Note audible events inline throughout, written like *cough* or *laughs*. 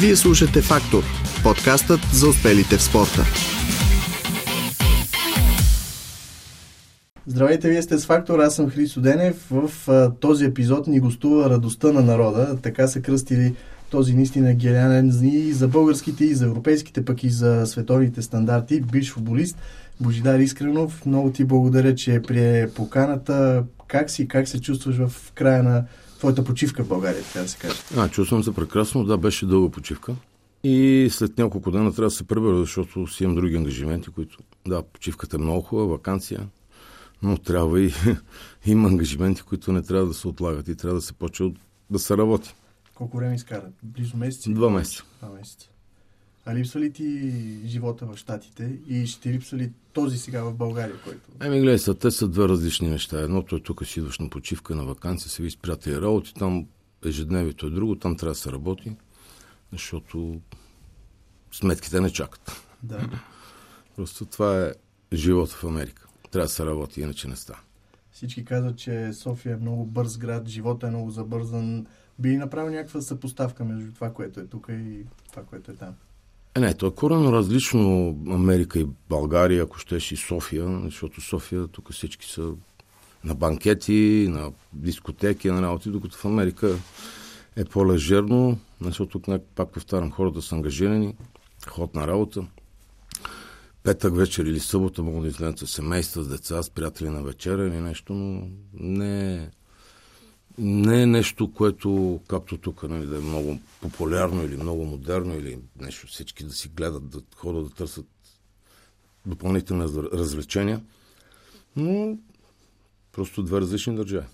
Вие слушате Фактор – подкастът за успелите в спорта. Здравейте, вие сте с Фактор, аз съм Христо Денев. В този епизод ни гостува радостта на народа. Така са кръстили този наистина гениален и за българските, и за европейските, пък и за световните стандарти. Биш футболист Божидар Искренов. Много ти благодаря, че прие поканата. Как си, как се чувстваш в края на твоята почивка в България, така да се каже? А, чувствам се прекрасно. Да, беше дълга почивка. И след няколко дена трябва да се пребера, защото си имам други ангажименти, които... Да, почивката е много хубава, вакансия, но трябва и *laughs* има ангажименти, които не трябва да се отлагат и трябва да се почне да се работи. Колко време изкара? Близо месец? Два месеца. Два месеца. А липсва ли ти живота в Штатите и ще липсва ли този сега в България, който... Еми, гледай, са, те са две различни неща. Едното е тук си идваш на почивка, на вакансия, се ви с приятели работи, там ежедневието е друго, там трябва да се работи, защото сметките не чакат. Да. Просто това е живота в Америка. Трябва да се работи, иначе не става. Всички казват, че София е много бърз град, живота е много забързан. Би направил някаква съпоставка между това, което е тук и това, което е там? Е, не, то е коренно различно Америка и България, ако щеш и София, защото София тук всички са на банкети, на дискотеки, на работи, докато в Америка е по-лежерно, защото тук, пак повтарям, хората са ангажирани, ход на работа. Петък вечер или събота могат да излезат с семейства, с деца, с приятели на вечера или нещо, но не е не е нещо, което, както тук, нали, да е много популярно или много модерно, или нещо всички да си гледат, да ходят да търсят допълнителни развлечения. Но просто две различни държави.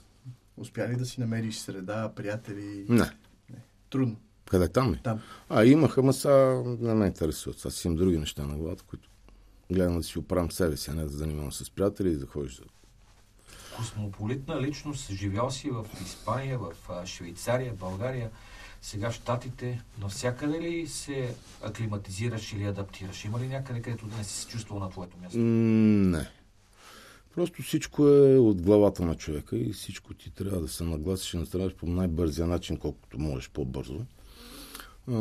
Успя ли да си намериш среда, приятели? Не. не. Трудно. Къде там ли? Там. А, имаха, ма са не ме интересуват. Аз си имам други неща на главата, които гледам да си оправям себе си, а не да занимавам с приятели и да ходиш за космополитна личност, живял си в Испания, в Швейцария, България, сега в Штатите. Навсякъде ли се аклиматизираш или адаптираш? Има ли някъде, където да не си се чувствал на твоето място? Не. Просто всичко е от главата на човека и всичко ти трябва да се нагласиш и настраеш по най-бързия начин, колкото можеш по-бързо. А,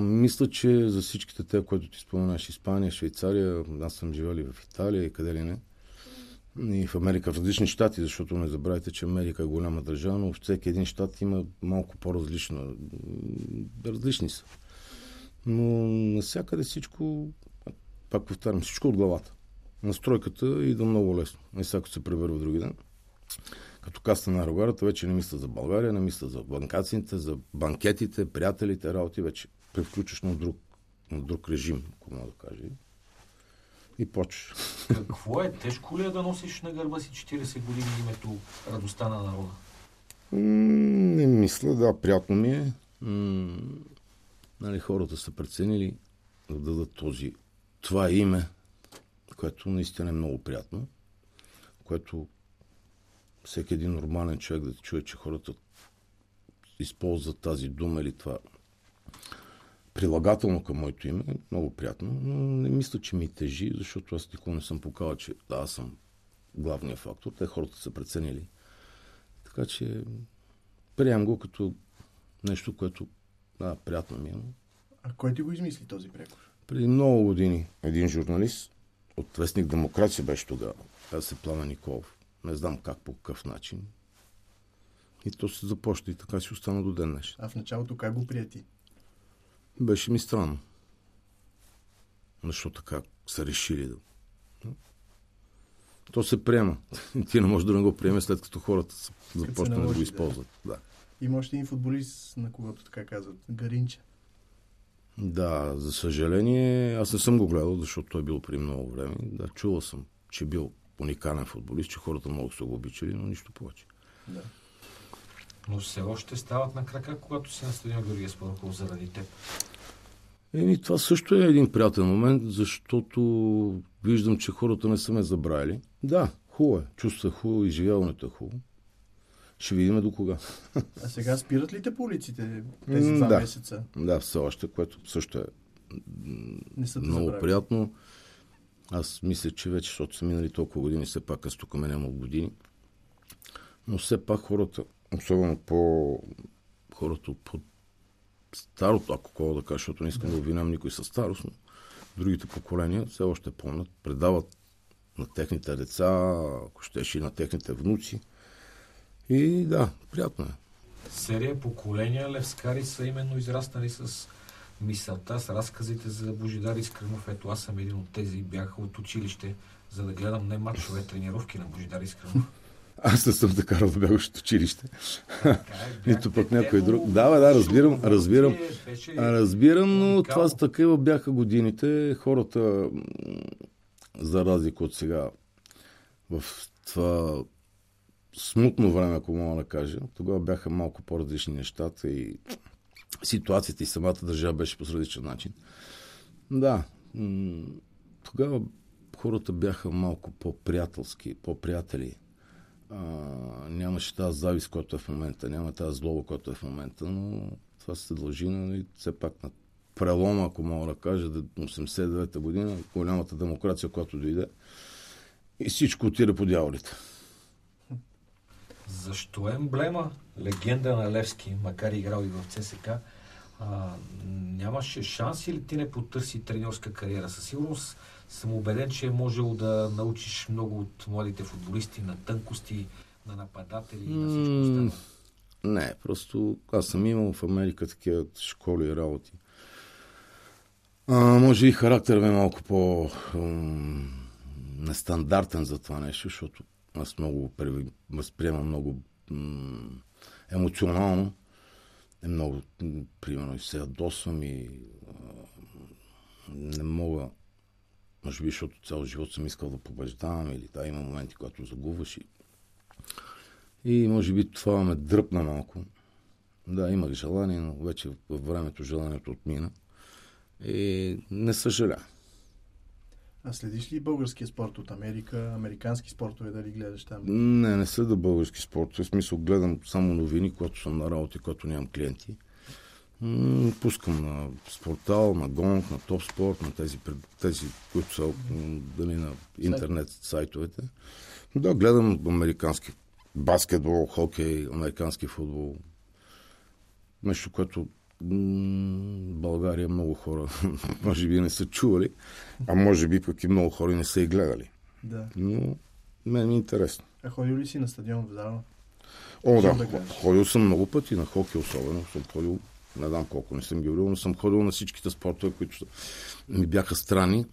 мисля, че за всичките те, които ти споменаш, Испания, Швейцария, аз съм живели в Италия и къде ли не, и в Америка, в различни щати, защото не забравяйте, че Америка е голяма държава, но всеки един щат има малко по-различно. Различни са. Но навсякъде всичко, пак повтарям, всичко от главата. Настройката идва много лесно. Не сега се превърва други ден. Като каста на аерогарата, вече не мисля за България, не мисля за банкациите, за банкетите, приятелите, работи, вече превключваш на друг, на друг режим, ако мога да кажа и почваш. Какво е? Тежко ли е да носиш на гърба си 40 години името радостта на народа? не мисля, да, приятно ми е. нали, хората са преценили да дадат този, това име, което наистина е много приятно, което всеки един нормален човек да чуе, че хората използват тази дума или това прилагателно към моето име, много приятно, но не мисля, че ми тежи, защото аз никога не съм показал, че да, аз съм главният фактор. Те хората са преценили. Така че приемам го като нещо, което да, приятно ми е. А кой ти го измисли този прекор? Преди много години един журналист от Вестник Демокрация беше тогава. Аз се Плана Николов. Не знам как, по какъв начин. И то се започна и така си остана до ден днес. А в началото как го прияти? Беше ми странно. Защо така са решили да... То се приема. *laughs* Ти не можеш да не го приеме след като хората започнат да го използват. Да. да. Има още един футболист, на когото така казват. Гаринча. Да, за съжаление, аз не съм го гледал, защото той е бил при много време. Да, чувал съм, че е бил уникален футболист, че хората много са го обичали, но нищо повече. Да. Но все още стават на крака, когато си на стадион Георгия Спарков заради теб. Еми, това също е един приятен момент, защото виждам, че хората не са ме забравили. Да, хубаво е. Чувства хубаво, изживяването е хубаво. Ще видим до кога. А сега спират ли те по улиците тези два да. месеца? Да, все още, което също е не са много забравили. приятно. Аз мисля, че вече, защото са минали толкова години, все пак аз тук ме няма години. Но все пак хората, особено по хората от старото, ако кога да кажа, защото не искам да обвиням никой със старост, но другите поколения все още помнят, предават на техните деца, ако щеше и на техните внуци. И да, приятно е. Серия поколения левскари са именно израснали с мисълта, с разказите за Божидар Искренов. Ето аз съм един от тези, бях от училище, за да гледам не матчове, тренировки на Божидар Искренов. Аз не съм така да бягаш от училище. Е, *laughs* Нито пък някой друг. Да, бе, да, разбирам, разбирам. Разбирам, но това с такива бяха годините. Хората, за разлика от сега, в това смутно време, ако мога да кажа, тогава бяха малко по-различни нещата и ситуацията и самата държава беше по различен начин. Да, тогава хората бяха малко по-приятелски, по-приятели а, нямаше тази завист, която е в момента, няма тази злоба, която е в момента, но това се дължи на нали, все пак на прелома, ако мога да кажа, 89-та година, голямата демокрация, която дойде и всичко отида по дяволите. Защо емблема, легенда на Левски, макар и играл и в ЦСК, а, нямаше шанс или ти не потърси тренерска кариера? Със сигурност съм убеден, че е можел да научиш много от младите футболисти на тънкости, на нападатели и на всичко останало. Не, просто аз съм имал в Америка такива школи и работи. А, може и характер е малко по нестандартен за това нещо, защото аз много възприемам много м- емоционално. Е много, примерно, и се ядосвам и а, не мога може би, защото цял живот съм искал да побеждавам или да, има моменти, когато загубваш и... И може би това ме дръпна малко. Да, имах желание, но вече във времето желанието отмина. И не съжаля. А следиш ли българския спорт от Америка, американски спортове, дали гледаш там? Не, не следа български спорт. В смисъл гледам само новини, когато съм на работа когато нямам клиенти. Пускам на спортал, на гонг, на топ спорт, на тези, тези които са дали на интернет сайтовете. Да, гледам американски баскетбол, хокей, американски футбол. Нещо, което България много хора *laughs* може би не са чували, а може би пък и много хора не са и гледали. Да. Но мен ми е интересно. А ходил ли си на стадион в зала? О, да. да ходил съм много пъти на хокей особено. Съм ходил не знам колко не съм ги но съм ходил на всичките спортове, които ми бяха страни.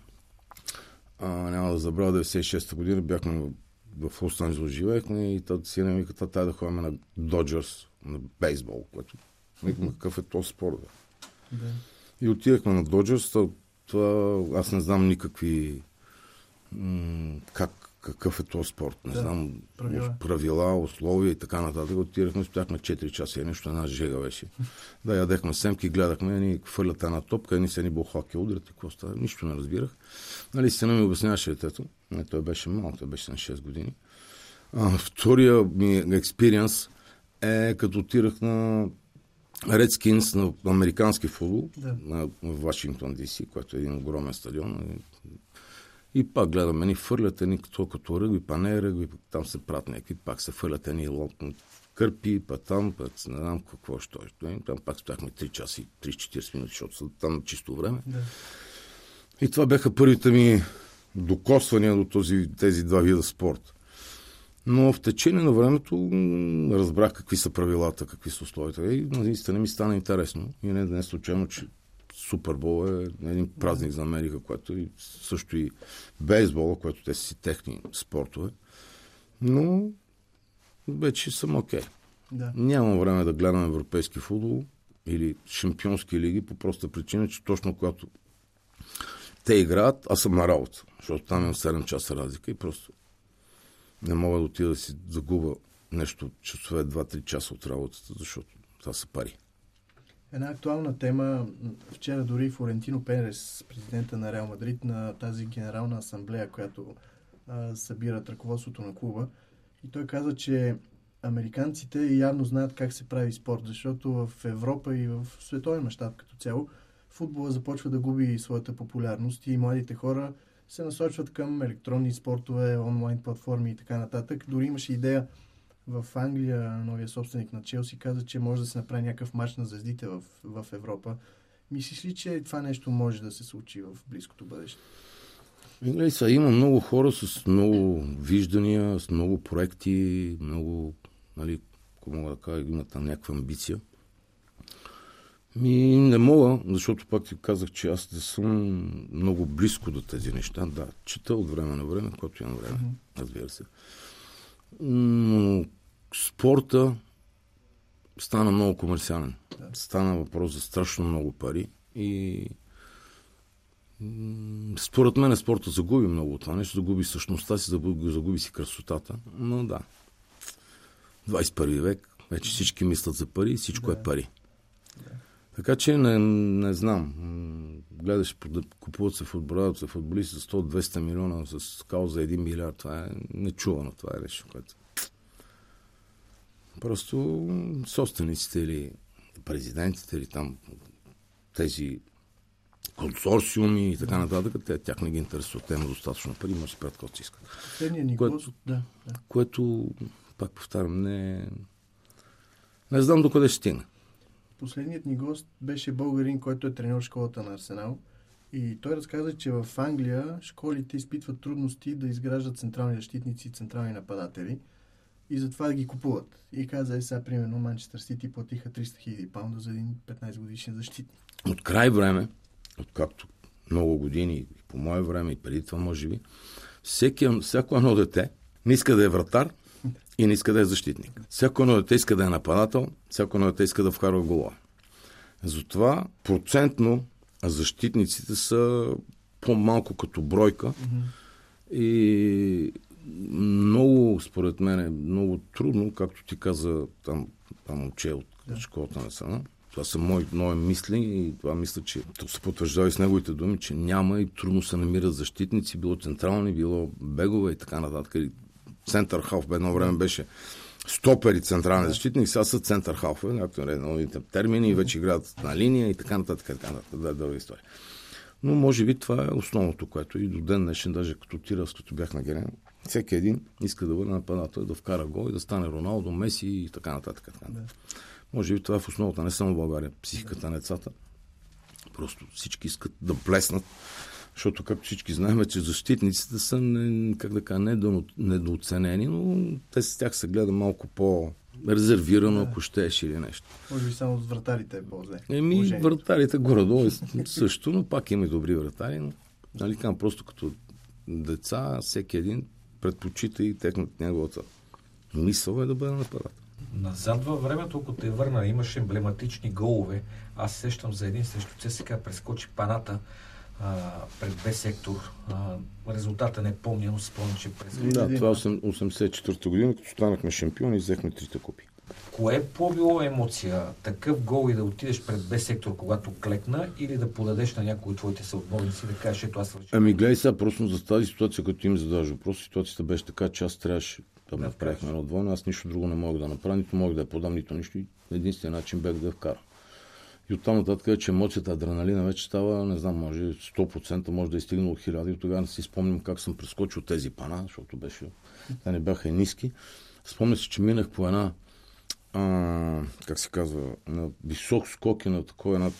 А, няма да забравя, 96-та година бяхме в, Лос Анджелес живеехме и тата си ми каза, тая да ходим на Доджерс, на бейсбол, което викаме какъв е този спорт. Да. И отидахме на Доджерс, това, аз не знам никакви м- как какъв е този спорт. Не да, знам, правила. правила, условия и така нататък. Отирахме, стояхме 4 часа и нещо, една жега беше. *laughs* Да, ядехме семки, гледахме, ни хвърлят една топка, ни се ни бухоки удрят и какво става. Нищо не разбирах. Нали, сина ми обясняваше детето. Не, той беше малък, той беше на 6 години. А, втория ми експириенс е като отирах на Редскинс на американски футбол да. на Вашингтон ДС, което е един огромен стадион. И пак гледаме, ни фърлят едни като, като ръгби, па не ръгби, там се правят някакви, пак се фърлят едни лопни кърпи, па там, па не знам какво ще е. Там пак стояхме 3 часа и 3-40 минути, защото са там чисто време. Да. И това бяха първите ми докосвания до този, тези два вида спорт. Но в течение на времето разбрах какви са правилата, какви са условията. И наистина ми стана интересно. И не, не случайно, че Супербол е един празник за Америка, което и също и бейсбола, което те си техни спортове. Но вече съм окей. Okay. Да. Нямам време да гледам европейски футбол или шампионски лиги по проста причина, че точно когато те играят, аз съм на работа, защото там имам 7 часа разлика и просто не мога да отида да си загуба нещо часове, 2-3 часа от работата, защото това са пари. Една актуална тема. Вчера дори Флорентино Пенрес, президента на Реал Мадрид, на тази генерална асамблея, която а, събират ръководството на клуба, и той каза, че американците явно знаят как се прави спорт, защото в Европа и в световен мащаб като цяло футбола започва да губи своята популярност и младите хора се насочват към електронни спортове, онлайн платформи и така нататък. Дори имаше идея В Англия новия собственик на Челси каза, че може да се направи някакъв матч на звездите в, в Европа. Мислиш ли, че това нещо може да се случи в близкото бъдеще? Гледай сега, има много хора с много виждания, с много проекти, много, нали, ако мога да кажа, имат там някаква амбиция. Ми не мога, защото пак ти казах, че аз не съм много близко до тези неща. Да, чета от време на време, когато имам време, разбира се. Но спорта стана много комерциален. Стана въпрос за страшно много пари и според мен спорта загуби много от това нещо, загуби същността си, загуби, загуби си красотата. Но да, 21 век, вече всички мислят за пари и всичко Да. е пари. Така че не, не знам. Гледаш, купуват се футболисти, се футболисти за 100-200 милиона с кауза за 1 милиард. Това е нечувано. Това е нещо, което... Просто собствениците или президентите или там тези консорциуми и така нататък, те, тях не ги интересуват. Те имат достатъчно пари, може да си правят каквото си искат. Което- гост, да, да. Което, пак повтарям, не... Не знам докъде ще стигне. Последният ни гост беше българин, който е тренер в школата на Арсенал. И той разказа, че в Англия школите изпитват трудности да изграждат централни защитници и централни нападатели. И затова да ги купуват. И каза, е сега, примерно, Манчестър Сити платиха 300 хиляди паунда за един 15 годишен защитник. От край време, откакто много години, по мое време и преди това, може би, всеки, всяко едно дете не иска да е вратар и не иска да е защитник. Всяко едно дете иска да е нападател, всяко едно дете иска да вкарва гола. Затова процентно защитниците са по-малко като бройка и много, според мен, е много трудно, както ти каза там, там момче от Да. школата на Сана. Това са мои, мои мисли и това мисля, че тук се потвърждава и с неговите думи, че няма и трудно се намират защитници, било централни, било бегове и така нататък. И Център халф едно време беше стопери централни защитник, сега са център халфове, както новите термини, и вече играят на линия и така нататък. Така нататък. Да, дълга история. Но може би това е основното, което и до ден днешен, даже като тирас, като бях на Герен, всеки един иска да бъде нападател, да вкара гол и да стане Роналдо, Меси и така нататък. Така нататък. Може би това е в основата, не само в България, психиката на децата. Просто всички искат да блеснат, защото, както всички знаем, че защитниците са, не, как да кажа, недо- недооценени, но те с тях се гледа малко по-резервирано, ако щеш или нещо. Може би само с вратарите е по-зле. Еми, положението. вратарите горе-долу е *laughs* също, но пак има и добри вратари. Но, нали, казвам, просто като деца, всеки един предпочита и техната неговата мисъл е да бъде нападател. Назад във времето, ако те върна, имаше емблематични голове. Аз се сещам за един срещу ЦСКА, прескочи паната а, пред Б сектор. А, резултата не помня, но спомням, че прескочи. Да, това е 84-та година, като станахме шампиони и взехме трите купи. Кое е по-било емоция? Такъв гол и да отидеш пред Б сектор, когато клекна, или да подадеш на някой от твоите съотборници да кажеш, ето аз свърших. Ами гледай сега, просто за тази ситуация, като им задаваш въпрос, ситуацията беше така, че аз трябваше да Да направихме едно двойно, аз нищо друго не мога да направя, нито мога да я подам, нито нищо. Единственият начин бях да я вкарам. И оттам нататък е, че емоцията, адреналина вече става, не знам, може 100%, може да е стигнало от 1000 и тогава не си спомням как съм прескочил тези пана, защото беше, те не бяха и ниски. Спомня си, че минах по една, а, как се казва, на висок скок и на такова една,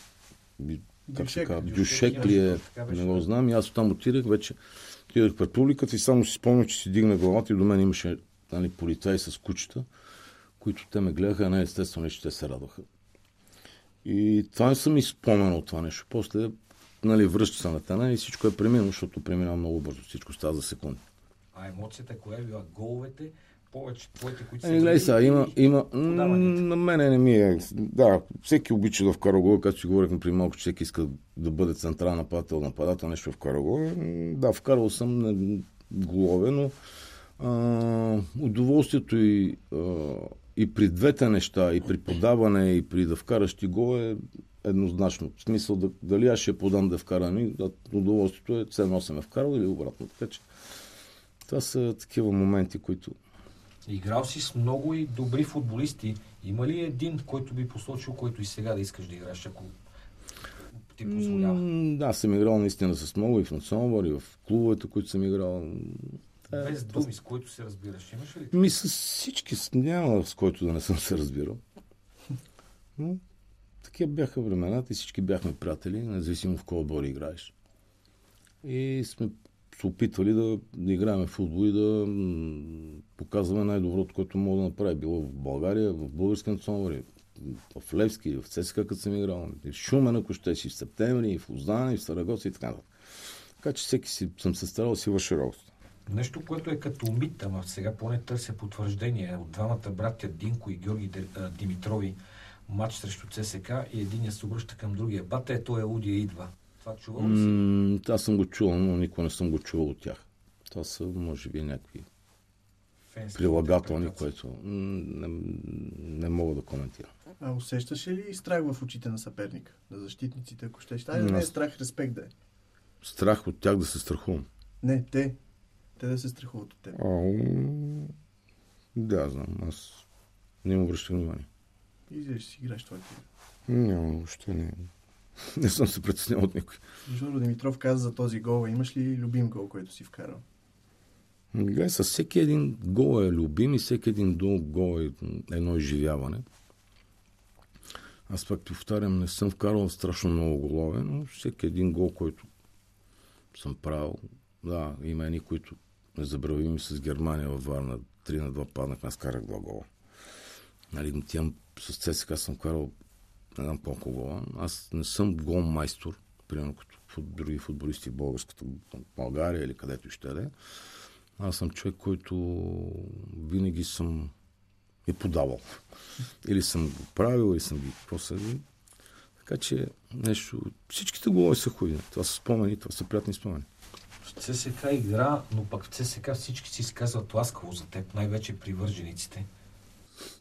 как се казва, дюшек, ли е, не го знам. И аз оттам отидах, вече отидах пред публиката и само си спомням, че си дигна главата и до мен имаше нали, полицаи с кучета, които те ме гледаха, не естествено, че те се радваха. И това не съм изпомнил това нещо. После нали, връща се на тена и всичко е преминало, защото преминава много бързо. Всичко става за секунди. А емоцията, коя е била? Головете, повече твоите, които Еми, гледай сега, има, има, на мене не ми е, да, всеки обича да вкара гол, както си говорихме при малко, че всеки иска да бъде централен нападател, нападател, нещо вкара гол. Да, вкарал съм на голове, но а, удоволствието и, а, и при двете неща, и при подаване, и при да вкараш ти гол е еднозначно. В смисъл да, дали аз ще подам да вкара, ми, да, удоволствието е все едно съм е вкарал или обратно. Така че това са такива моменти, които Играл си с много и добри футболисти. Има ли един, който би посочил, който и сега да искаш да играеш, ако ти позволява? М, Да, съм играл наистина с много и в националбор, и в клубовете, които съм играл. Без думи, с които се разбираш. Имаш ли? Ми с всички, няма с който да не съм се разбирал. Но такива бяха времената и всички бяхме приятели, независимо в кой отбор играеш. И сме се опитвали да, играем в футбол и да показваме най-доброто, което мога да направи. Било в България, в български национал, в Левски, в ЦСКА, като съм играл, и в Шумен, ако ще си в септември, и в Лозана, и в Сарагоса и така. Така че всеки си, съм се старал да си върши работата. Нещо, което е като мит, ама сега поне търся потвърждение от двамата братя Динко и Георги Димитрови матч срещу ЦСК и единия се обръща към другия. Бате, той е Лудия идва. Това чувал ли си? М, аз съм го чувал, но никога не съм го чувал от тях. Това са, може би, някакви Фенски прилагателни, които м, не, не мога да коментирам. А усещаш ли страх в очите на съперника? На защитниците, ако ще. Айде, не е страх, респект да е. Страх от тях да се страхувам. Не, те. Те да се страхуват от теб. А, м, да, знам. Аз не им обръщам внимание. Излезеш си играеш твоите. Няма, въобще не. Не съм се притеснил от никой. Жоро Димитров каза за този гол. Имаш ли любим гол, който си вкарал? Гледай, с всеки един гол е любим и всеки един гол е едно изживяване. Аз пак ти повтарям, не съм вкарал страшно много голове, но всеки един гол, който съм правил, да, има едни, които незабравими с Германия във Варна. 3 на 2 паднах, аз карах два гола. Нали, тя, с ЦСКА съм карал не знам колко гола. Аз не съм гол майстор, примерно като други футболисти в българската България или където ще е. Аз съм човек, който винаги съм е подавал. *laughs* Или съм го правил, или съм ги после. Така че нещо... Всичките голови са хубави. Това са спомени, това са приятни спомени. В ЦСК игра, но пък в ЦСК всички си изказват ласкаво за теб, най-вече привържениците.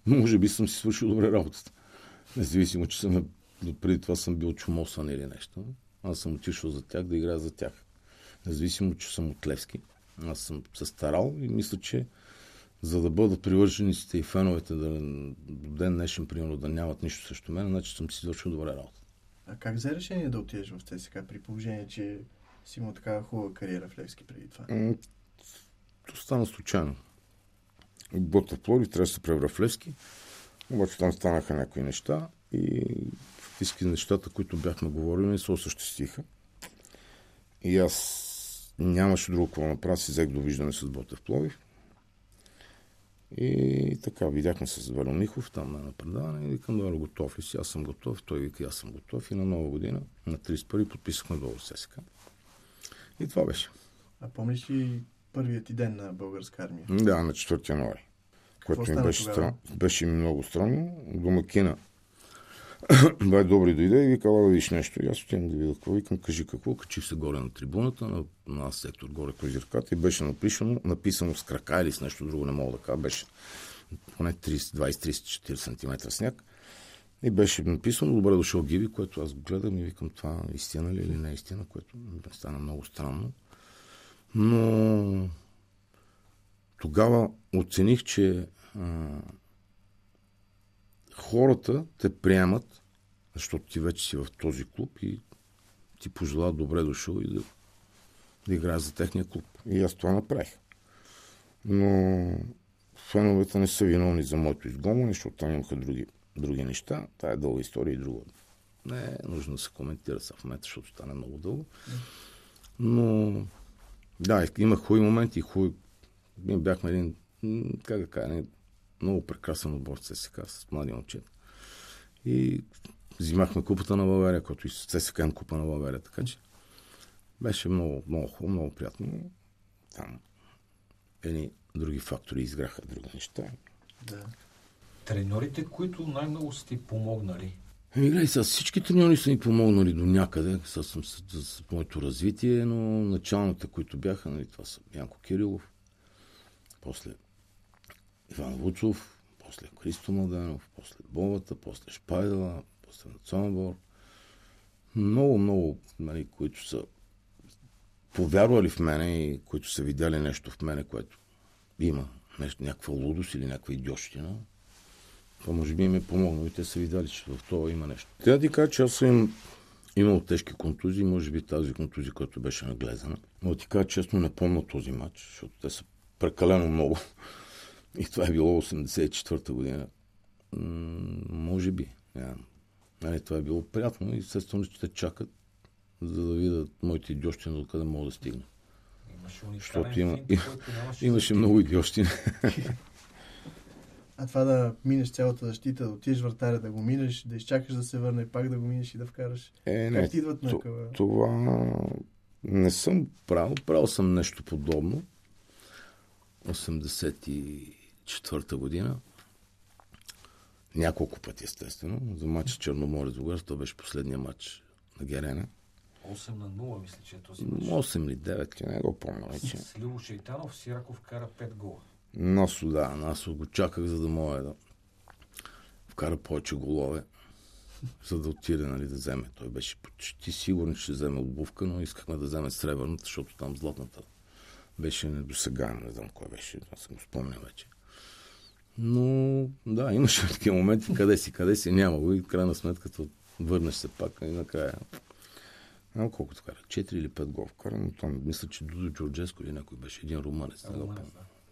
Може би съм си свършил добре работата. Независимо, че съм, преди това съм бил чумосан или нещо. Аз съм отишъл за тях да играя за тях. Независимо, че съм от Левски. Аз съм се старал и мисля, че за да бъдат привържениците и феновете да, до ден днешен, примерно, да нямат нищо срещу мен, значи съм си свършил добре работа. А как взе решение да отидеш в ЦСКА при положение, че си имал такава хубава кариера в Левски преди това? М, То стана случайно. Бота в Пловдив трябва да се превра в Левски, обаче там станаха някои неща и фактически нещата, които бяхме говорили, се осъществиха. И аз нямаше друго какво направя, си взех довиждане с Бота в Пловдив. И така, видяхме се с Михов там на предаване и викам, Вело, готов ли си? Аз съм готов. Той вика, аз съм готов. И на нова година, на 31 подписахме договор с. И това беше. А помниш ли първият ти ден на българска армия? Да, на 4 януари. Което ми беше, стран... беше много странно. Домакина *coughs* бай добри дойде и вика, да видиш нещо. И аз отивам да видя какво. Викам, кажи какво. Качих се горе на трибуната, на, на сектор горе по зирката и беше написано, написано с крака или с нещо друго, не мога да кажа. Беше поне 30, 20, 30, 40 см сняг. И беше написано, добре дошъл Гиви, което аз го гледам и викам, това истина ли или не е истина, което ми стана много странно. Но тогава оцених, че а, хората те приемат, защото ти вече си в този клуб и ти пожелават добре дошъл и да, да играеш за техния клуб. И аз това направих. Но феновете не са виновни за моето изгонване, защото там имаха други, други неща. Това е дълга история и друга. Не е нужно да се коментира сега в момента, защото стане много дълго. Но да, има хубави моменти хубави. Ние бяхме един, как да кажа, много прекрасен отбор с ЦСКА, с млади момчета. И взимахме купата на България, който и с ЦСКА имам купа на България, така че беше много, много хубаво, много приятно. Там едни други фактори изграха други неща. Да. Треньорите, които най-много са ти помогнали, Еми, гледай, сега всички треньори са ми помогнали до някъде с, с, с, с моето развитие, но началните, които бяха, нали, това са Янко Кирилов, после Иван Вуцов, после Христо Младенов, после Бовата, после Шпайдала, после Националбор. Много, много, нали, които са повярвали в мене и които са видяли нещо в мене, което има нещо, някаква лудост или някаква идиощина. Това може би им е помогнало и те са видяли, че в това има нещо. Трябва да ти кажа, че аз съм имал тежки контузии, може би тази контузия, която беше наглезена. Но ти кажа честно, не помня този матч, защото те са прекалено много. *laughs* И това е било 84-та година. М- може би. Нямам. Нали, това е било приятно и естествено, че те чакат, за да видят моите идиощини до къде мога да стигна. Имаше Защото има, финт, имаше много идиощини. *laughs* А това да минеш цялата защита, да отидеш вратаря, да го минеш, да изчакаш да се върне, пак да го минеш и да вкараш. Е, Как не, ти идват на то- къва? това не съм правил. Правил съм нещо подобно. 84-та година. Няколко пъти, естествено. За матч Черноморец Бугар, това беше последния матч на Герене. 8 на 0, мисля, че е този мач. 8 или 9, ли, не го помня вече. С Любо Шейтанов Сираков кара 5 гола. Насо, да, Насо го чаках, за да мога да вкара повече голове, за да отиде, нали, да вземе. Той беше почти сигурен, че ще вземе обувка, но искахме да вземе сребърната, защото там златната беше недосегаема, не знам кой беше, аз съм го спомня вече. Но, да, имаше такива моменти, къде си, къде си, няма го и в крайна сметка върнеш се пак и накрая. Няма колко кара, 4 или 5 гол вкара, но там мисля, че Дудо Джорджеско или някой беше, един румънец, да.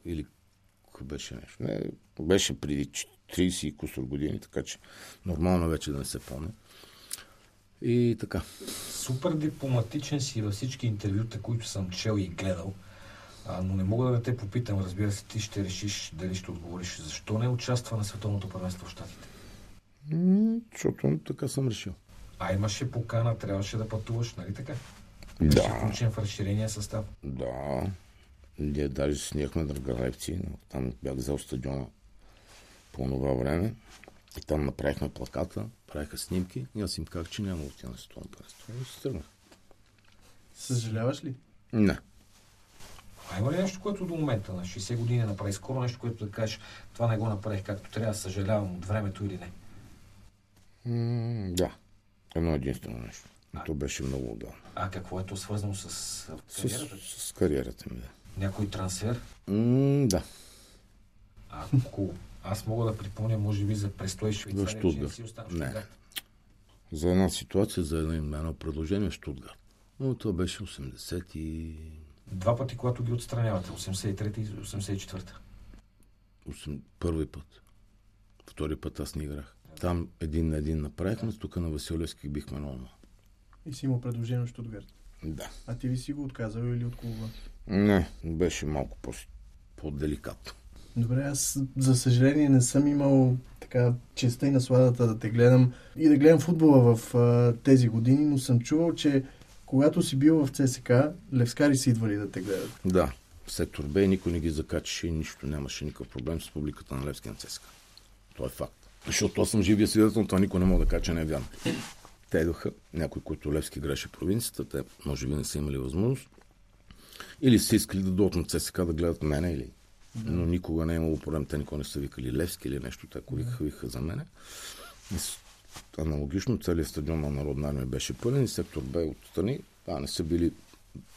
или беше нещо. Не, беше преди 30 и кусор години, така че нормално вече да не се помня. И така. Супер дипломатичен си във всички интервюта, които съм чел и гледал. А, но не мога да те попитам, разбира се, ти ще решиш дали ще отговориш. Защо не участва на Световното първенство в Штатите? Защото така съм решил. А имаше покана, трябваше да пътуваш, нали така? Да. Беше включен в разширения състав. Да. Ние даже Лепци, но там бях взел стадиона по това време. И там направихме плаката, правиха снимки и аз им казах, че няма да отида на световно първенство. И се тръгнах. Съжаляваш ли? Не. А има ли нещо, което до момента на 60 години направи скоро нещо, което да кажеш, това не го направих както трябва, съжалявам от времето или не? М, да. Едно единствено нещо. И то беше много отдавна. А какво е то свързано с а, С, кариерата? с кариерата ми, да. Някой трансфер? М, да. А, ако аз мога да припомня, може би, за престой в Швейцария, че не Штутгарт. си остана в Не. За една ситуация, за едно, едно предложение в Штутгарт. Но това беше 80 и... Два пъти, когато ги отстранявате, 83-та и 84-та. 8... Първи път. Втори път аз не играх. Там един на един направихме, тук на Василевски бихме много. И си имал предложение от Штутгарт. Да. А ти ли си го отказал или от клуба? Не, беше малко по- по-деликатно. Добре, аз за съжаление не съм имал така честа и насладата да те гледам и да гледам футбола в а, тези години, но съм чувал, че когато си бил в ЦСК, левскари са идвали да те гледат. Да, в сектор Б никой не ги закачаше и нищо, нямаше никакъв проблем с публиката на Левски на ЦСКА. Това е факт. Защото аз съм живия свидетел, това никой не мога да каже, че не е вярно. Те идваха, някой, който Левски играше в провинцията, те може би не са имали възможност. Или са искали да дойдат на ЦСКА да гледат мене, или... но никога не е имало проблем. Те никога не са викали Левски или нещо, те ако викаха, викаха за мене. И аналогично целият стадион на Народна армия беше пълен и сектор Б отстрани. А не са били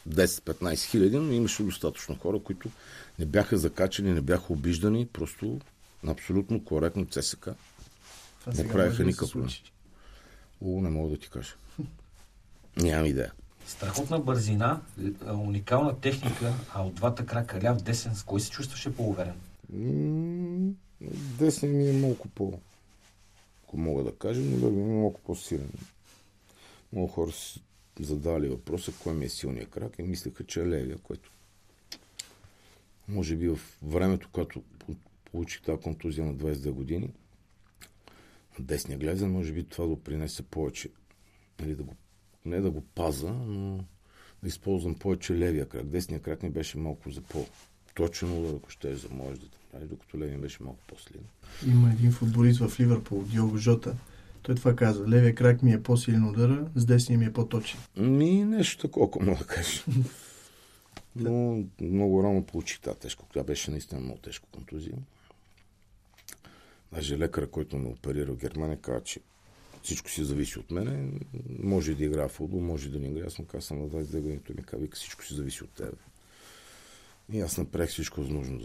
10-15 хиляди, но имаше достатъчно хора, които не бяха закачани, не бяха обиждани, просто абсолютно коректно ЦСК. Това Не правиха може да. О, не мога да ти кажа. Нямам идея. Страхотна бързина, а, уникална техника, а от двата крака, ляв, десен, с кой се чувстваше по-уверен? М, Десен ми е малко по... Ако мога да кажа, но да ми е малко по-силен. Много хора са задали въпроса, кой ми е силният крак и мислеха, че е левия, което може би в времето, когато по- получих тази контузия на 22 години, десния глезен, може би това допринесе повече. Нали, да го, не да го паза, но да използвам повече левия крак. Десния крак ми беше малко за по точен удар, ако ще за мождата. Нали, докато левия беше малко по-слин. Има един футболист в Ливърпул, Диого Жота. Той това казва. Левия крак ми е по-силен удара, с десния ми е по-точен. Ми нещо такова, ако мога да кажа. *laughs* Но много рано получих тази тежка. Тя беше наистина много тежка контузия. Даже лекарът, който ме оперира в Германия, каза, че всичко си зависи от мене. Може да играя в футбол, може да не играя. Аз му казвам на 22 години. Той ми казва, всичко си зависи от теб. И аз направих всичко възможно да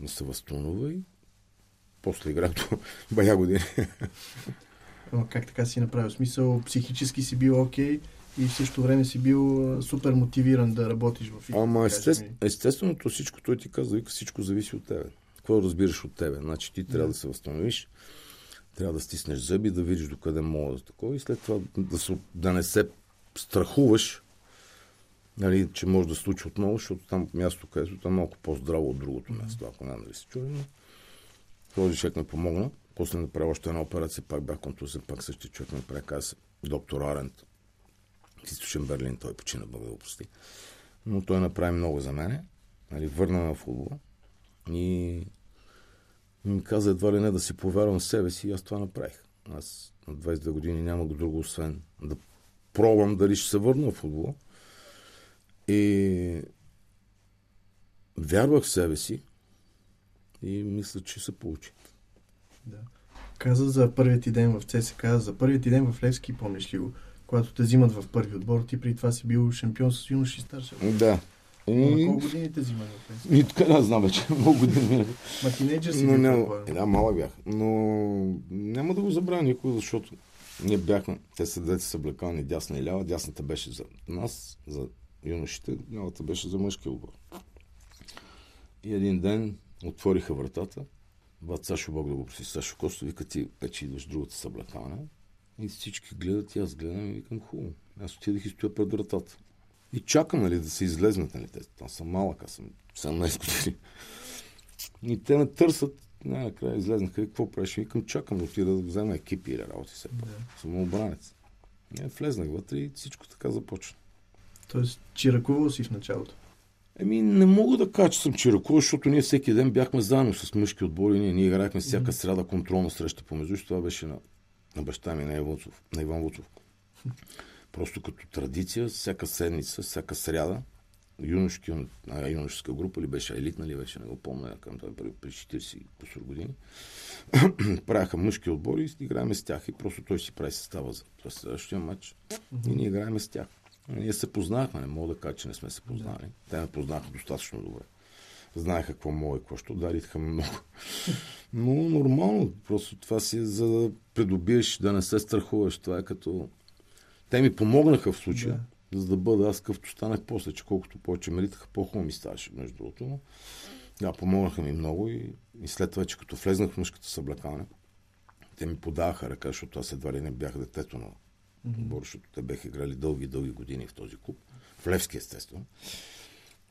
не се възстановя и после играх до *laughs* бая години. Ама как така си направил? Смисъл, психически си бил окей и в същото време си бил супер мотивиран да работиш в играта. Ама да естествено, естественото всичко, той ти казва, вика, всичко зависи от тебе. Какво разбираш от тебе? Значи ти трябва да се възстановиш, трябва да стиснеш зъби, да видиш докъде мога да такова и след това да, се, да не се страхуваш, нали, че може да случи отново, защото там място, където е малко по-здраво от другото място, ако не дали се чули, но този човек ме помогна. После направи още една операция, пак бях контузен, пак същия човек ме прави, доктор Арент, в източен Берлин, той почина, Бог да. Но той направи много за мене, нали, върна на футбола и ми каза едва ли не да си повярвам в себе си и аз това направих. Аз на 22 години нямах друго, освен да пробвам дали ще се върна в футбола. И вярвах в себе си и мисля, че се получи. Да. Каза за първият ти ден в ЦСК, за първият ти ден в Левски, помниш ли го? Когато те взимат в първи отбор, ти преди това си бил шампион с юноши и старши. Да. И, колко години те взимат в Левски? и така не знам вече. Много години. Ма тинейджър си Но предполагам. е, да, малък бях. Но няма да го забравя никога, защото ние бяхме, те са двете са блекални, дясна и лява. Дясната беше за нас, за юношите, лявата беше за мъжки отбор. И един ден отвориха вратата. Бат Сашо Бог да го проси, Сашо Костов, вика ти вече идваш другата съблекална. И всички гледат, и аз гледам и викам хубаво. Аз отидах и стоя пред вратата. И чакам, нали, да се излезнат, нали, те. Там съм малък, аз съм 17 години. И те ме търсят, най-накрая излезнаха и какво правиш? Викам, чакам да отида да взема екипи или работи се. Да. Съм обранец. И влезнах вътре и всичко така започна. Тоест, чиракувал си в началото. Еми, не мога да кажа, че съм чиракува, защото ние всеки ден бяхме заедно с мъжки отбори. Ние, ние играехме всяка сряда контролна среща помежду. Това беше на, на баща ми, на Иван Вуцов. На Иван Вуцов. *laughs* Просто като традиция, всяка седмица, всяка сряда, юношки, а, юношеска група ли беше, елитна ли беше, не го помня, към това при, при 40 и кусор години, *clears throat* правяха мъжки отбори и играеме с тях и просто той си прави състава за следващия матч и ние играеме с тях. Ние се познахме, не мога да кажа, че не сме се познали. Те ме познаха достатъчно добре. Знаеха какво мога и какво ще дариха много. *laughs* Но нормално, просто това си е за да придобиеш, да не се страхуваш. Това е като... Те ми помогнаха в случая, да. за да бъда аз къвто станах после, че колкото повече ме ритаха, по-хубаво ми ставаше, между другото. Но, да, помогнаха ми много и, и след това, че като влезнах в мъжката съблекалня, те ми подаваха ръка, защото аз едва ли не бях детето на отбор, защото те бяха играли дълги, дълги години в този клуб. В Левски, естествено.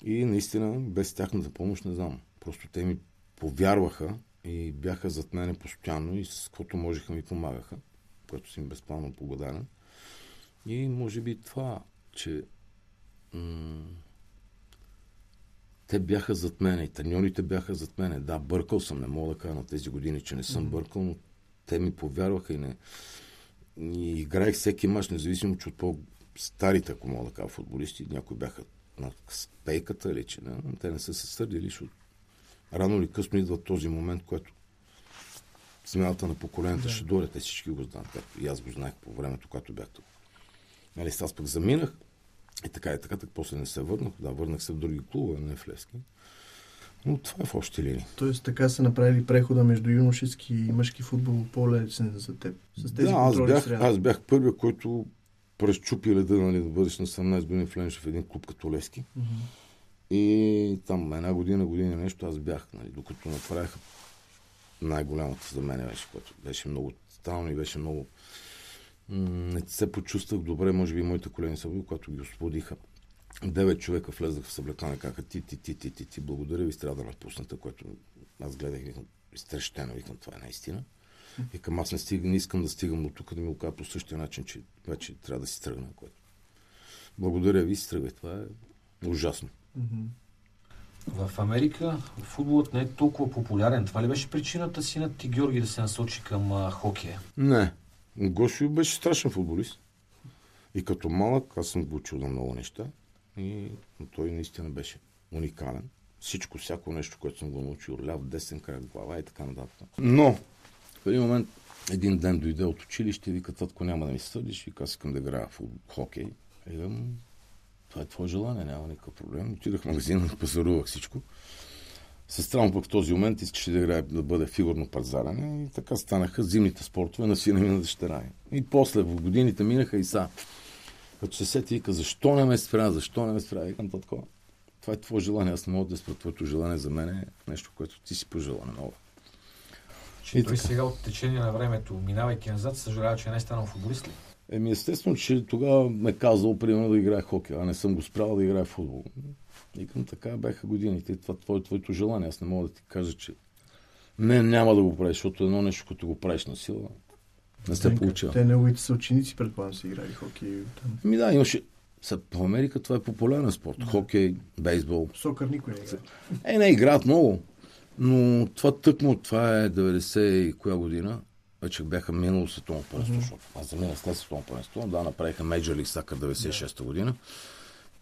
И наистина, без тяхната помощ, не знам. Просто те ми повярваха и бяха зад мене постоянно и с каквото можеха ми помагаха, което съм им безпланно благодарен. И може би това, че м- те бяха зад мене и треньорите бяха зад мене. Да, бъркал съм, не мога да кажа на тези години, че не съм mm-hmm. бъркал, но те ми повярваха и не... И играех всеки мач, независимо, че от по-старите, ако мога да кажа, футболисти, някои бяха на пейката или че не, но те не са се сърдили, защото рано или късно идва този момент, който смяната на поколенията да. ще дойде. Те всички го знаят, както и аз го знаех по времето, когато бях тук. Нали, аз пък заминах и така и така, так после не се върнах. Да, върнах се в други клубове, не в Левски. Но това е в общи линии. Тоест така са направили прехода между юношески и мъжки футбол по-лесен за теб. С тези да, аз бях, сряда. аз бях първия, който през леда, нали, да бъдеш на 17 години влезеш в един клуб като Левски. Мгм. И там една година, година нещо аз бях, нали, докато направиха най-голямата за мен беше, което беше много тотално и беше много... Не се почувствах добре, може би моите колеги са били, когато ги освободиха. Девет човека влезах в съблекане, казаха ти, ти, ти, ти, ти, ти, благодаря ви, трябва да напусната, което аз гледах, викам, изтрещено, викам, това е наистина. Викам, аз не, стига, не искам да стигам до тук, да ми го кажа по същия начин, че вече трябва да си тръгна. Което... Благодаря ви, си тръгвай. Това е ужасно. В Америка футболът не е толкова популярен. Това ли беше причината синът ти Георги да се насочи към а, хокея? Не. Гошо беше страшен футболист. И като малък аз съм го учил на много неща. И той наистина беше уникален. Всичко, всяко нещо, което съм го научил, ляв, десен крак, глава и така нататък. Но, в един момент, един ден дойде от училище и вика, татко, няма да ми съдиш, вика, аз искам да играя в хокей. И викам, това е твое желание, няма никакъв проблем. Отидах в магазина, *laughs* пазарувах всичко. Му пък в този момент искаше да играе, да бъде фигурно пазарене и така станаха зимните спортове на сина ми на дъщеря. И после в годините минаха и са. Като се сети каза, защо не ме спря, защо не ме спря, викам такова. Това е твое желание, аз не мога да спра твоето желание за мен е нещо, което ти си пожела много. Че И той така. сега от течение на времето, минавайки назад, съжалява, че не е станал футболист ли? Еми, естествено, че тогава ме казал, примерно, да играе хокей, а не съм го спрял да играе футбол. Викам, така бяха годините. Това твое, твоето желание. Аз не мога да ти кажа, че не, няма да го правиш, защото едно нещо, като го правиш на сила, не се получава. Те неговите са ученици, предполагам, са играли хокей. Там. Ами да, имаше... Са, в Америка това е популярен спорт. Хокей, бейсбол. Сокър никой не играе. Е, не, играят много. Но това тъкмо, това е 90 и коя година. Вече бяха минало световно първенство, защото аз заминах след световно първенство. Да, направиха Major League Soccer 96-та година.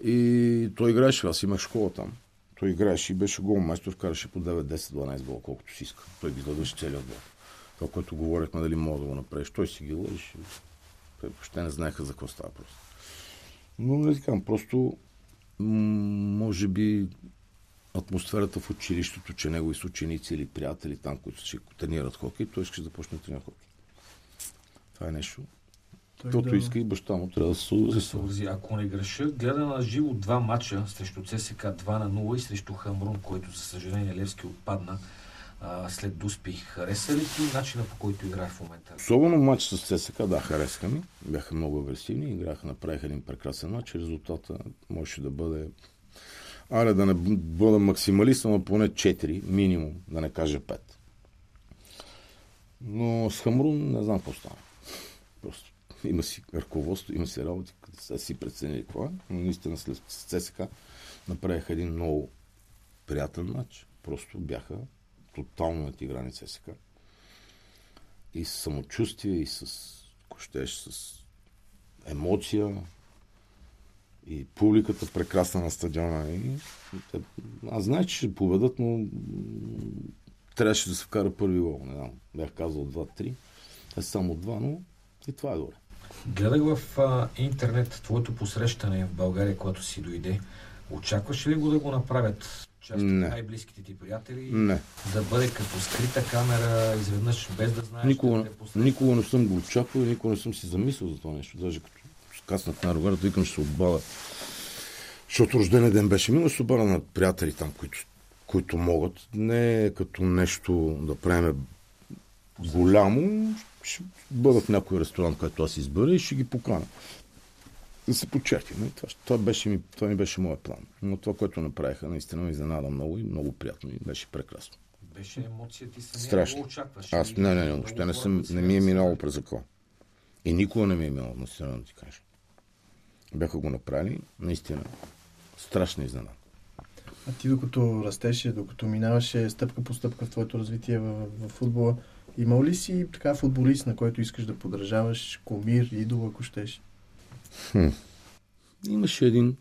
И той играеше, аз имах школа там. Той играеше и беше голмайстор, вкараше по 9, 10, 12 гола, колкото си иска. Той ги дадеше целият отбор. Това, което говорихме, дали мога да го направиш. Той си ги лъжеше. Те въобще не знаеха за какво става просто. Но не така, просто м- може би атмосферата в училището, че негови са ученици или приятели там, които ще тренират хокей, той искаше да започне да тренира хокей. Това е нещо. Който да- иска и баща му трябва да се съобрази. Ако не греша, гледа на живо два матча срещу ЦСК 2 на 0 и срещу Хамрун, който за съжаление Левски отпадна а, след Дуспи. Хареса ли ти начина по който играе в момента? Особено матч с ЦСКА, да, харесаха ми. Бяха много агресивни, играха, направиха един прекрасен матч. Резултата можеше да бъде... Аре, да не бъда максималист, но поне 4, минимум, да не кажа 5. Но с Хамрун не знам какво стана. Има си ръководство, има си работи, са си преценили какво е. Но наистина след с ЦСКА направиха един много приятен матч. Просто бяха тотално надиграни ЦСКА и с самочувствие, и с, ако с емоция. И публиката прекрасна на стадиона. И, аз знаех, че ще победат, но трябваше да се вкара първи гол. Не знам, бях казал 2-3. Те са само 2, но и това е добре. Гледах в а, интернет твоето посрещане в България, когато си дойде. Очакваш ли го да го направят част от най-близките ти приятели? Не. Да бъде като скрита камера, изведнъж без да знаеш. Никога, да никога не съм го очаквал и никога не съм си замислил за това нещо. Даже като скаснах на рогарата, викам, ще се отбавя. Защото рождения ден беше минал, се обадя на приятели там, които, които могат. Не е като нещо да правим голямо. Ще бъда в някой ресторант, който аз избера и ще ги поканя. Да се почерпим. Това, ще- това, беше ми, това ми беше моят план. Но това, което направиха, наистина ме изненада много и много приятно и беше прекрасно. Беше емоция, ти самия Страшно. го очакваш. Аз не, не, не, въобще не, съм, не ми е минало през закон. И никога не ми е минало, наистина да ти кажа. Бяха го направили, наистина. Страшна изненада. А ти докато растеше, докато минаваше стъпка по стъпка в твоето развитие в, в футбола, имал ли си така футболист, на който искаш да подражаваш, комир, идол, ако щеш? Имаше един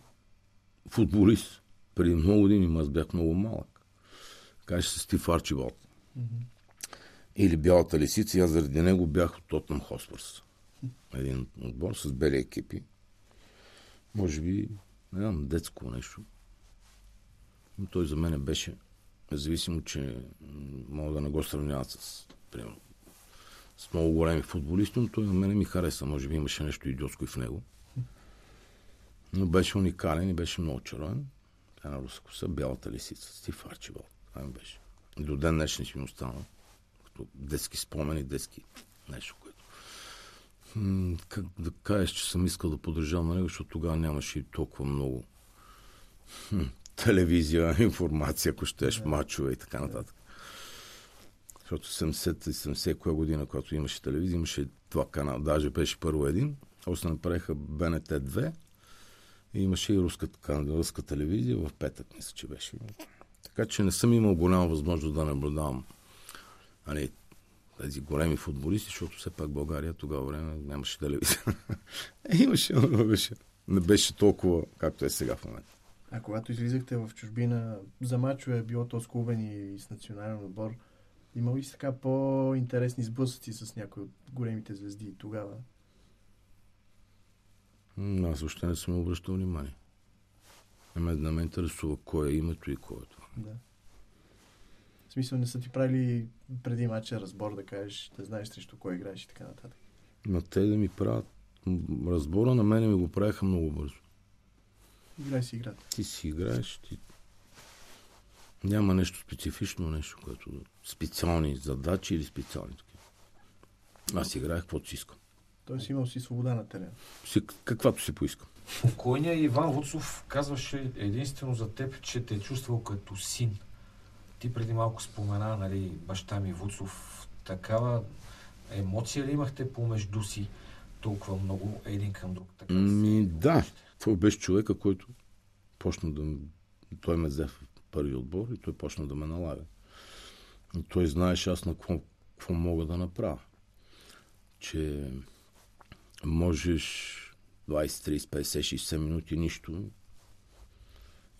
футболист преди много години, аз бях много малък. Каже се Стив Арчибалд. Или Бялата лисица, и аз заради него бях от Тотнам Хоспърс. Един отбор с бели екипи. Може би, не знам, детско нещо. Но той за мен беше, независимо, че мога да не го сравняват с, примерно, с много големи футболисти, но той на мен ми хареса. Може би имаше нещо идиотско и в него. Но беше уникален и беше много чаровен. Тя на руска коса, бялата лисица, Стив Арчибалд. Това ми беше. И до ден днешен си ми остана. Като детски спомени, детски нещо, което. Как да кажеш, че съм искал да поддържавам на него, защото тогава нямаше и толкова много хм, телевизия, *laughs* информация, ако щеш, мачове и така нататък. Защото 70 и 70 коя година, когато имаше телевизия, имаше два канала. Даже беше първо един, после направиха БНТ 2 и имаше и руска, руска телевизия в петък, мисля, че беше. Така че не съм имал голяма възможност да наблюдавам нали, тези големи футболисти, защото все пак България тогава време нямаше телевизия. *laughs* Имаше, но беше, не беше толкова, както е сега в момента. А когато излизахте в чужбина за мачове, било то с клубен и с национален отбор, имал ли така по-интересни сблъсъци с някои от големите звезди тогава? Аз въобще не съм обръщал внимание. Не ме, не ме интересува кое е името и кое е това. Да. В смисъл не са ти правили преди матча разбор да кажеш, да знаеш срещу кой играеш и така нататък. Но те да ми правят разбора на мене ми го правиха много бързо. Играй си играта. Ти си играеш, ти... Няма нещо специфично, нещо, което специални задачи или специални такива. Аз играех каквото си искам. Тоест имал си свобода на терена. Си, каквато си поискам. Покойният Иван Вуцов казваше единствено за теб, че те е чувствал като син. Ти преди малко спомена, нали, баща ми Вуцов. Такава емоция ли имахте помежду си толкова много един към друг? Така Ми, да. Това беше човека, който почна да... Той ме взе в първи отбор и той почна да ме налага. И той знаеше аз на какво, какво мога да направя. Че можеш 20, 30, 50, 60 минути нищо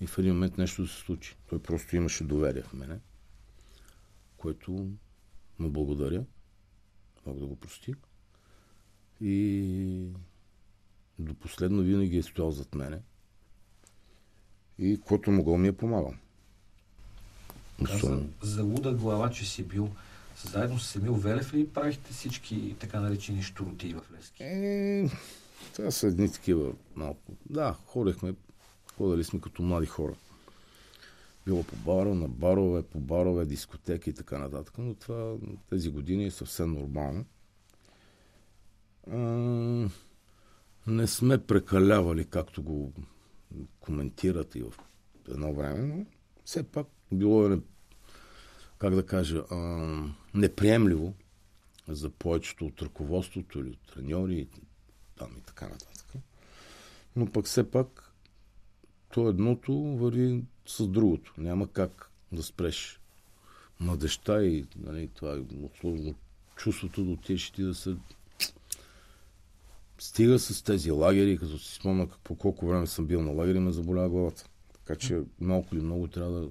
и в един момент нещо да се случи. Той просто имаше доверие в мене, което му благодаря. Мога да го прости. И до последно винаги е стоял зад мене. И който могъл ми е помагал. Каза, за луда глава, че си бил заедно с Емил Велев ли правихте всички така наречени штуроти в Лески? Е, това са едни такива малко. Да, ходехме, ходили сме като млади хора. Било по бара, на барове, по барове, дискотеки и така нататък, но това тези години е съвсем нормално. А, не сме прекалявали, както го коментират и в едно време, но все пак било е, как да кажа, а, неприемливо за повечето от ръководството или от треньори там и така нататък. Но пък все пак то едното върви с другото. Няма как да спреш младеща и нали, това е сложно чувството да отидеш и ти да се стига с тези лагери, като си спомня по колко време съм бил на лагери, ме заболява главата. Така че малко или много трябва да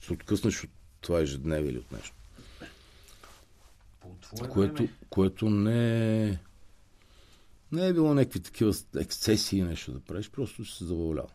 се откъснеш от това ежедневие или от нещо. Което, което не е... Не е било някакви такива ексцесии нещо да правиш, просто се забавлява.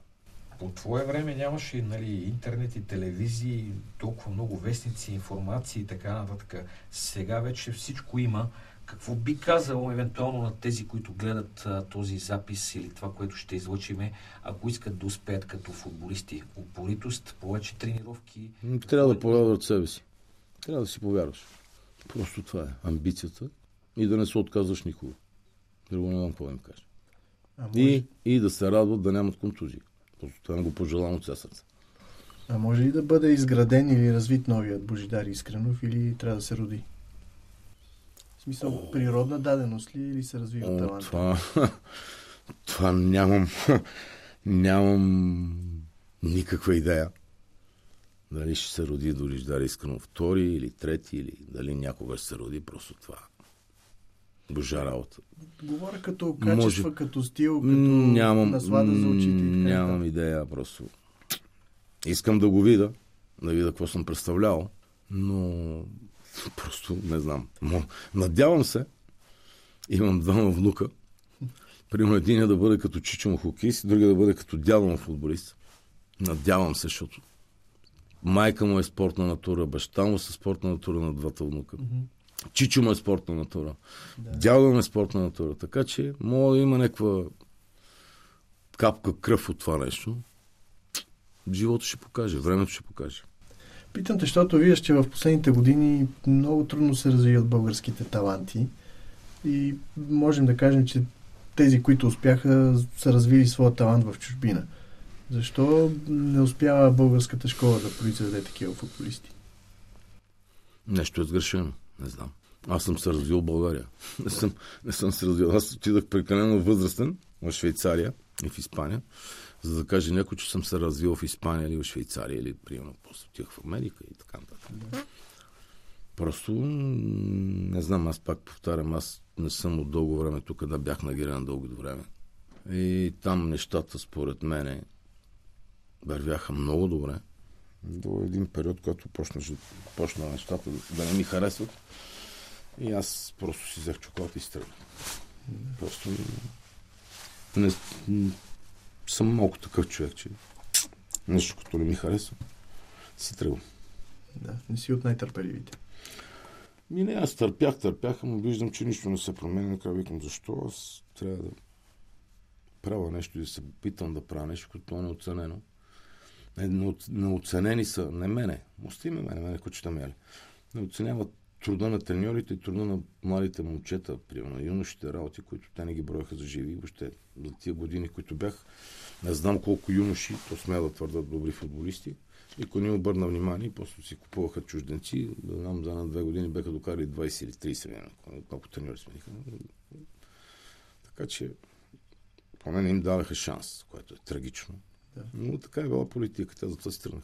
по твое време нямаше нали, интернет и телевизии, толкова много вестници, информации и така нататък. Сега вече всичко има. Какво би казал евентуално на тези, които гледат а, този запис или това, което ще излъчиме, ако искат да успеят като футболисти? Упоритост, повече тренировки. Трябва да повярваш в себе си. Трябва да си повярваш. Просто това е амбицията и да не се отказваш никога. Друго не знам какво да им кажа. А може, И, и да се радват да нямат контузии. Просто това не го пожелавам от сърце. а може ли да бъде изграден или развит новият Божидар Искренов или трябва да се роди? Смисъл, природна даденост ли или се развива О, талант? това, *laughs* това нямам, нямам никаква идея. Дали ще се роди дори Ждар Искрено втори или трети, или дали някога ще се роди, просто това. Божа работа. Говоря като качества, Може- като стил, като Нямам, наслада за очите нямам нататък. идея, просто. Искам да го видя, да видя какво съм представлявал, но просто не знам. Но, надявам се, имам двама внука, примерно един е да бъде като чичо му хокеист, другия да бъде като дядо му футболист. Надявам се, защото майка му е спортна натура, баща му е спортна натура на двата внука. Мгм. Чичо му е спортна натура. Да. Дядо му е спортна натура. Така че мога да има някаква капка кръв от това нещо. Живота ще покаже, времето ще покаже. Питам те, защото виждаш, че в последните години много трудно се развиват българските таланти и можем да кажем, че тези, които успяха, са развили своя талант в чужбина. Защо не успява българската школа да произведе такива футболисти? Нещо е сгрешено. Не знам. Аз съм се развил в България. *laughs* Не съм, не съм се развил. Аз отидах прекалено възрастен в Швейцария и в Испания, за да каже някой, че съм се развил в Испания или в Швейцария, или примерно после отивах в Америка и така нататък. Просто не знам, аз пак повтарям, аз не съм от дълго време тук, да бях на Гирена дълго време. И там нещата, според мене, вървяха много добре. До един период, когато почна, почна нещата да, не ми харесват. И аз просто си взех чоколата и стръгнах. Просто не, съм малко такъв човек, че нещо като не ми харесва, си тръгвам. Да, не си от най-търпеливите. Ми не, аз търпях, търпях, но виждам, че нищо не се променя. Накрая викам, защо аз трябва да правя нещо и да се питам да правя нещо, което е неоценено. Неоценени са, не мене, остави ме мене, мене кучета мели. Не оценяват труда на треньорите и труда на младите момчета, примерно, юношите работи, които те не ги броеха за живи. Въобще за тия години, които бях, не знам колко юноши, то смея да твърдат добри футболисти, никой не обърна внимание, после си купуваха чужденци. Да знам, за на две години беха докарали 20 или 30 години, колко треньори смениха. Така че, поне не им даваха шанс, което е трагично. Да. Но така е била политиката, за тази страна.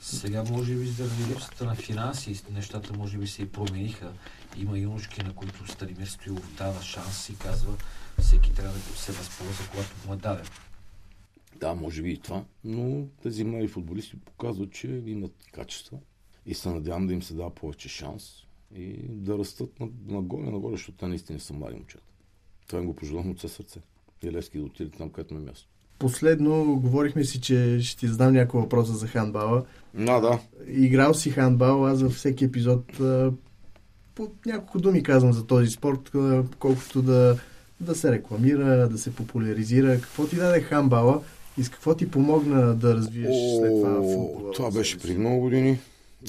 Сега, може би, заради липсата на финанси, нещата може би се и промениха. Има юношки, на които Станимир Стоилов дава шанс и казва, всеки трябва да се възползва, когато му е даден. Да, може би и това, но тези млади футболисти показват, че имат качества и се надявам да им се дава повече шанс и да растат нагоре, нагоре, защото те наистина са млади момчета. Това им го пожелавам от все сърце. И Левски да отиде там, където на е място. Последно говорихме си, че ще ти задам някои въпроса за хандбала. А, да. Играл си хандбал, аз за всеки епизод по няколко думи казвам за този спорт, колкото да, да се рекламира, да се популяризира. Какво ти даде хандбала и с какво ти помогна да развиеш О, след това футбола? Това беше при много години.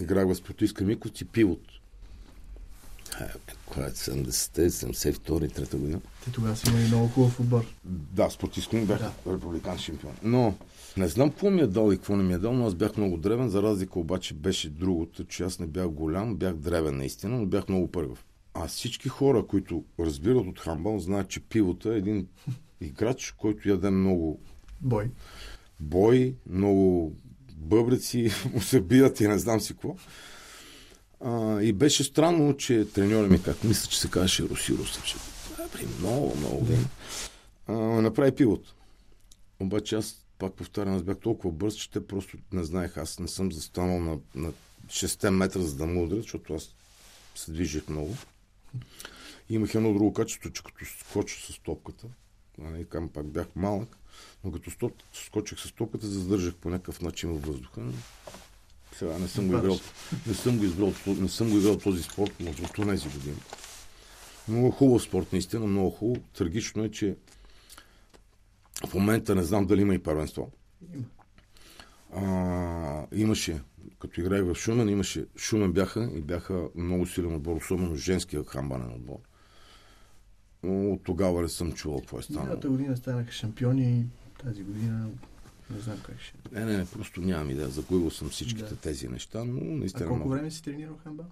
Играх в спортистка Миков и пивот. Е 70-те, 72 трета година. Те тогава си имали много хубав отбор. Да, спортистко ми бях да. републикан шампион. Но не знам какво ми е дал и какво не ми е дал, но аз бях много древен, за разлика обаче беше другото, че аз не бях голям, бях древен наистина, но бях много пъргав. А всички хора, които разбират от хамбал, знаят, че пивота е един играч, който яде много бой. Бой, много бъбреци *laughs* му се бият и не знам си какво. А, и беше странно, че треньора ми, как мисля, че се казваше Руси Русев, много, много години, направи пивот. Обаче аз, пак повтарям, аз бях толкова бърз, че те просто не знаех. Аз не съм застанал на, на 6 метра, за да му удря, защото аз се движих много. И имах едно друго качество, че като скоча с топката, нали, кам пак бях малък, но като скочих с топката, задържах по някакъв начин във въздуха. Сега не съм го играл, не съм го играл, не съм го играл този спорт от тези години. Много хубав спорт, наистина, много хубаво. Трагично е, че в момента не знам дали има и първенство. А, имаше, като играех в Шумен, имаше, Шумен бяха и бяха много силен отбор, особено женския хамбанен отбор. Но от тогава не съм чувал какво е станало. Миналата година станаха шампиони тази година не знам как ще. Не, не, не, просто нямам идея. Загубил съм всичките да. тези неща, но наистина. А колко време си тренирал хамбал?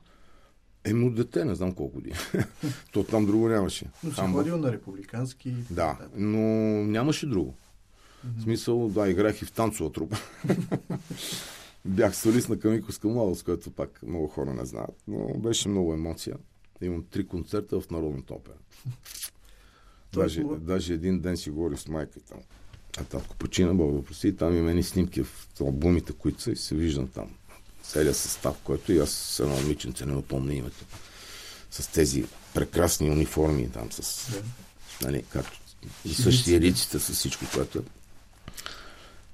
Еми от дете, не знам колко години. *laughs* То там друго нямаше. Но си Хамбал. ходил на републикански. Да, но нямаше друго. Mm-hmm. В смисъл, да, играх и в танцова трупа. *laughs* Бях солист на Камиковска младост, което пак много хора не знаят. Но беше много емоция. Имам три концерта в Народната опера. даже, даже един ден си говорих с майка там. А татко почина, Бог да прости, там има едни снимки в албумите, които са и се виждам там. Целият състав, който и аз с едно момиченце не помня името. С тези прекрасни униформи там, с, да. нали, както и същия риците, с всичко, което е.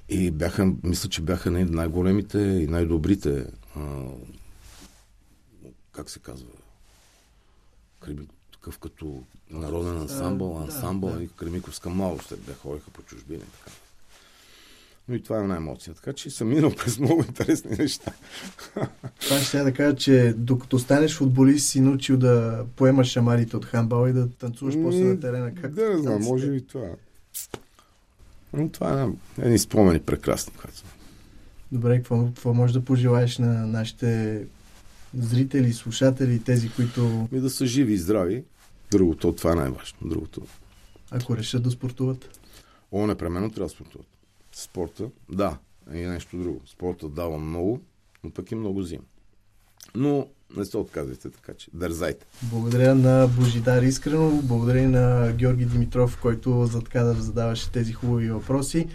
И бяха, мисля, че бяха най-големите и най-добрите, а, как се казва, такъв като народен ансамбъл, ансамбъл, да, да. Кремиковска младост, те ходиха по чужбини. Така. Но и това е една емоция. Така че съм минал *laughs* през много интересни неща. Това ще да кажа, че докато станеш футболист, си научил да поемаш шамарите от хамбала и да танцуваш mm, после на терена. Как да, не знам, може и това. Но това е едни спомени прекрасни. Добре, какво, какво можеш да пожелаеш на нашите зрители, слушатели, тези, които... И да са живи и здрави. Другото, това е най-важно. Другото. Ако решат да спортуват? О, непременно трябва да спортуват. Спорта, да, и нещо друго. Спорта дава много, но пък и много взима. Но не се отказвайте, така че дързайте. Благодаря на Божидар Искрено, благодаря на Георги Димитров, който зад кадър задаваше тези хубави въпроси.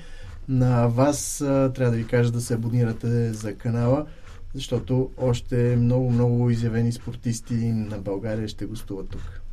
На вас трябва да ви кажа да се абонирате за канала защото още много, много изявени спортисти на България ще гостуват тук.